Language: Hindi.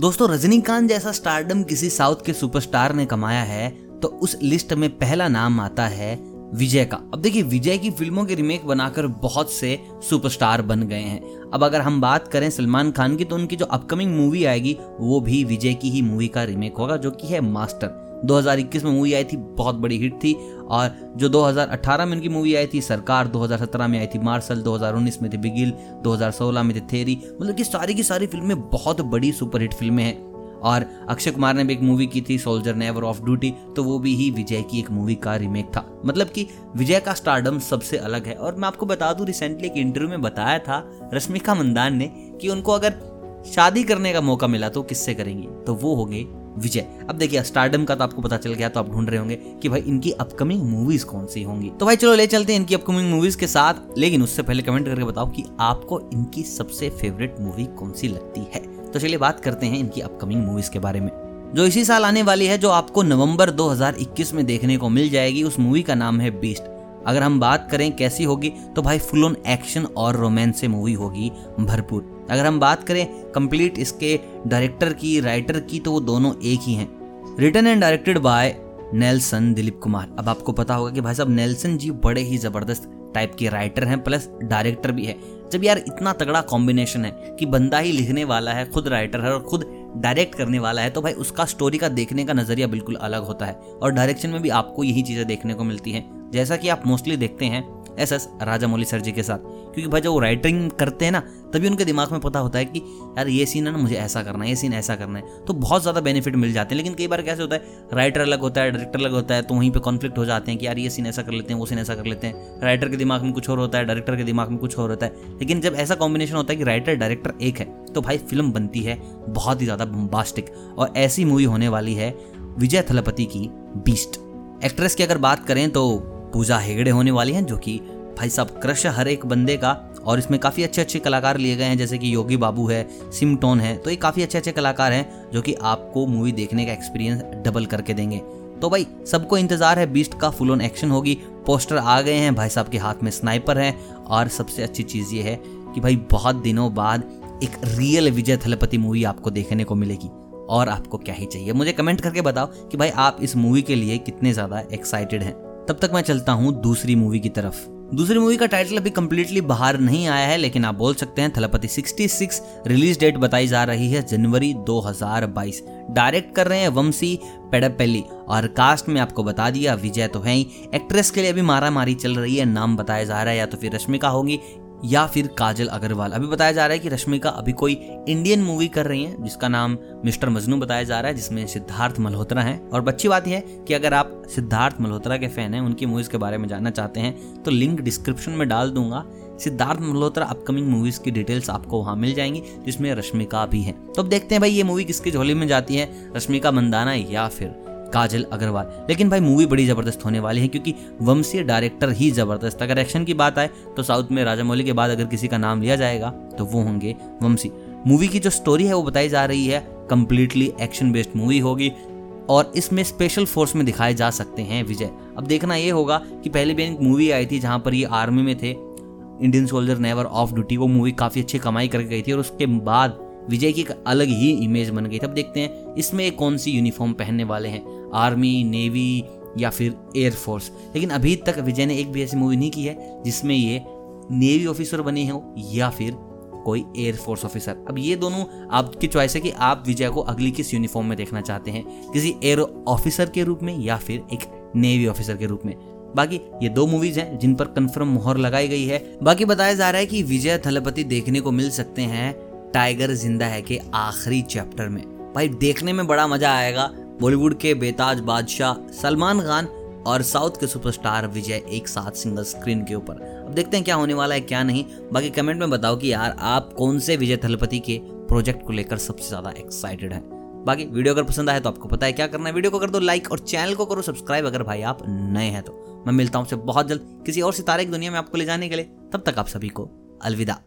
दोस्तों रजनीकांत जैसा स्टारडम किसी साउथ के सुपरस्टार ने कमाया है तो उस लिस्ट में पहला नाम आता है विजय का। अब देखिए, विजय की फ़िल्मों के रिमेक बनाकर बहुत से सुपरस्टार बन गए हैं। अब अगर हम बात करें सलमान खान की तो उनकी जो अपकमिंग मूवी आएगी, वो भी विजय की ही मूवी का रिमेक होगा, जो कि है मास्टर 2021 में मूवी आई थी, बहुत बड़ी हिट थी। और जो 2018 में उनकी मूवी आई थी, सरकार 2017 में आई थी, मार्शल 2019 में थी, बिगिल 2016 में थी, थेरी मतलब कि सारी की सारी फ़िल्में बहुत बड़ी सुपरहिट फ़िल्में हैं। और अक्षय कुमार ने भी एक मूवी की थी, सोल्जर नेवर ऑफ़ ड्यूटी तो वो भी ही विजय की एक मूवी का रिमेक था। मतलब कि विजय का स्टारडम सबसे अलग है। और मैं आपको बता दूँ रिसेंटली एक इंटरव्यू में बताया था रश्मिका मंदान ने कि उनको अगर शादी करने का मौका मिला तो किससे करेंगी? तो वो होंगे विजय, अब देखिए स्टारडम का तो आपको पता चल गया तो आप ढूंढ रहे होंगे कि भाई इनकी अपकमिंग मूवीज़ कौन सी होंगी। तो भाई चलो, ले चलते हैं इनकी अपकमिंग मूवीज़ के साथ। लेकिन उससे पहले कमेंट करके बताओ कि आपको इनकी सबसे फेवरेट मूवी कौन सी लगती है? तो चलिए, बात करते हैं इनकी अपकमिंग मूवीज़ के बारे में। जो इसी साल आने वाली है, जो आपको नवंबर 2021 में देखने को मिल जाएगी, उस मूवी का नाम है बीस्ट अगर हम बात करें कैसी होगी तो भाई फुल ऑन एक्शन और रोमांस से मूवी होगी भरपूर। अगर हम बात करें कंप्लीट इसके डायरेक्टर की राइटर की तो वो दोनों एक ही हैं। Written and directed by Nelson Dilip Kumar. अब आपको पता होगा कि भाई साहब नेल्सन जी बड़े ही ज़बरदस्त टाइप के राइटर हैं प्लस डायरेक्टर भी है। जब यार इतना तगड़ा कॉम्बिनेशन है कि बंदा ही लिखने वाला है, खुद राइटर है और खुद डायरेक्ट करने वाला है तो भाई उसका स्टोरी का देखने का नज़रिया बिल्कुल अलग होता है। और डायरेक्शन में भी आपको यही चीज़ें देखने को मिलती हैं। जैसा कि आप मोस्टली देखते हैं S S Rajamouli sir ji के साथ। क्योंकि भाई जब वो राइटिंग करते हैं ना, तभी उनके दिमाग में पता होता है कि, यार, ये सीन है ना, मुझे ऐसा करना है, ये सीन ऐसा करना है। तो बहुत ज़्यादा बेनिफिट मिल जाते हैं। लेकिन कई बार कैसे होता है राइटर अलग होता है डायरेक्टर अलग होता है तो वहीं पर कॉन्फ्लिक्ट हो जाते हैं कि, यार, ये सीन ऐसा कर लेते हैं, वो सीन ऐसा कर लेते हैं। राइटर के दिमाग में कुछ और होता है डायरेक्टर के दिमाग में कुछ और होता है। लेकिन जब ऐसा कॉम्बिनेशन होता है कि राइटर डायरेक्टर एक है तो भाई फ़िल्म बनती है बहुत ही ज़्यादा बम्बास्टिक और ऐसी मूवी होने वाली है विजय थलपति की बीस्ट एक्ट्रेस की अगर बात करें तो पूजा हेगड़े होने वाली हैं, जो कि भाई साहब क्रश हर एक बंदे का, और इसमें काफ़ी अच्छे अच्छे कलाकार लिए गए हैं, जैसे कि योगी बाबू है सिमटोन है तो ये काफ़ी अच्छे अच्छे कलाकार हैं, जो कि आपको मूवी देखने का एक्सपीरियंस डबल करके देंगे। तो भाई, सबको इंतज़ार है बीस्ट का फुल ऑन एक्शन होगी पोस्टर आ गए हैं, भाई साहब के हाथ में स्नाइपर है, और सबसे अच्छी चीज़ ये है कि भाई, बहुत दिनों बाद एक रियल विजय थलपति मूवी आपको देखने को मिलेगी, और आपको क्या ही चाहिए। मुझे कमेंट करके बताओ कि भाई, आप इस मूवी के लिए कितने ज़्यादा एक्साइटेड हैं। तब तक मैं चलता हूँ दूसरी मूवी की तरफ़। दूसरी मूवी का टाइटल अभी कम्प्लीटली बाहर नहीं आया है, लेकिन आप बोल सकते हैं थलपति 66 रिलीज़ डेट बताई जा रही है जनवरी 2022 डायरेक्ट कर रहे हैं वंशी पेडपेली और कास्ट में आपको बता दिया, विजय तो है ही। एक्ट्रेस के लिए अभी मारा मारी चल रही है, नाम बताया जा रहा है, या तो फिर रश्मिका होगी या फिर काजल अग्रवाल। अभी बताया जा रहा है कि रश्मिका अभी कोई इंडियन मूवी कर रही है, जिसका नाम मिस्टर मजनू बताया जा रहा है, जिसमें सिद्धार्थ मल्होत्रा है। और अच्छी बात यह है कि अगर आप सिद्धार्थ मल्होत्रा के फ़ैन हैं, उनकी मूवीज़ के बारे में जानना चाहते हैं तो लिंक डिस्क्रिप्शन में डाल दूँगा। सिद्धार्थ मल्होत्रा अपकमिंग मूवीज़ की डिटेल्स आपको वहाँ मिल जाएँगी, जिसमें रश्मिका भी है। तो अब देखते हैं भाई, ये मूवी किसकी झोली में जाती है? रश्मिका मंदाना या फिर काजल अग्रवाल। लेकिन भाई मूवी बड़ी ज़बरदस्त होने वाली है, क्योंकि वंशीय डायरेक्टर ही ज़बरदस्त। अगर एक्शन की बात आए तो साउथ में राजा मौली के बाद अगर किसी का नाम लिया जाएगा तो वो होंगे वंशी। मूवी की जो स्टोरी है, वो बताई जा रही है कंप्लीटली एक्शन बेस्ड मूवी होगी, और इसमें स्पेशल फोर्स में दिखाए जा सकते हैं विजय। अब देखना ये होगा कि पहले भी एक मूवी आई थी, जहाँ पर ये आर्मी में थे Indian soldier never off duty वो मूवी काफ़ी अच्छी कमाई करके गई थी, और उसके बाद विजय की एक अलग ही इमेज बन गई थी। अब देखते हैं, इसमें कौन सी यूनिफॉर्म पहनने वाले हैं। आर्मी, नेवी या फिर एयरफोर्स लेकिन अभी तक विजय ने एक भी ऐसी मूवी नहीं की है जिसमें ये नेवी ऑफिसर बने हो या फिर कोई एयरफोर्स ऑफिसर। अब ये दोनों आपकी चॉइस है कि आप विजय को अगली किस यूनिफॉर्म में देखना चाहते हैं? किसी एयर ऑफिसर के रूप में या फिर एक नेवी ऑफिसर के रूप में? बाकी ये दो मूवीज़ हैं जिन पर कंफर्म मोहर लगाई गई है। बाकी बताया जा रहा है कि विजय थलपति देखने को मिल सकते हैं। टाइगर ज़िंदा है के आखिरी चैप्टर में। भाई, देखने में बड़ा मज़ा आएगा। बॉलीवुड के बेताज बादशाह सलमान खान और साउथ के सुपरस्टार विजय एक साथ सिंगल स्क्रीन के ऊपर। अब देखते हैं क्या होने वाला है, क्या नहीं। बाकी कमेंट में बताओ कि यार, आप कौन से विजय थलपति के प्रोजेक्ट को लेकर सबसे ज़्यादा एक्साइटेड हैं? बाकी वीडियो अगर पसंद आए तो आपको पता है क्या करना है। वीडियो को कर दो लाइक और चैनल को करो सब्सक्राइब अगर भाई आप नए हैं तो। मैं मिलता हूँ बहुत जल्द किसी और सितारे की दुनिया में आपको ले जाने के लिए। तब तक आप सभी को अलविदा।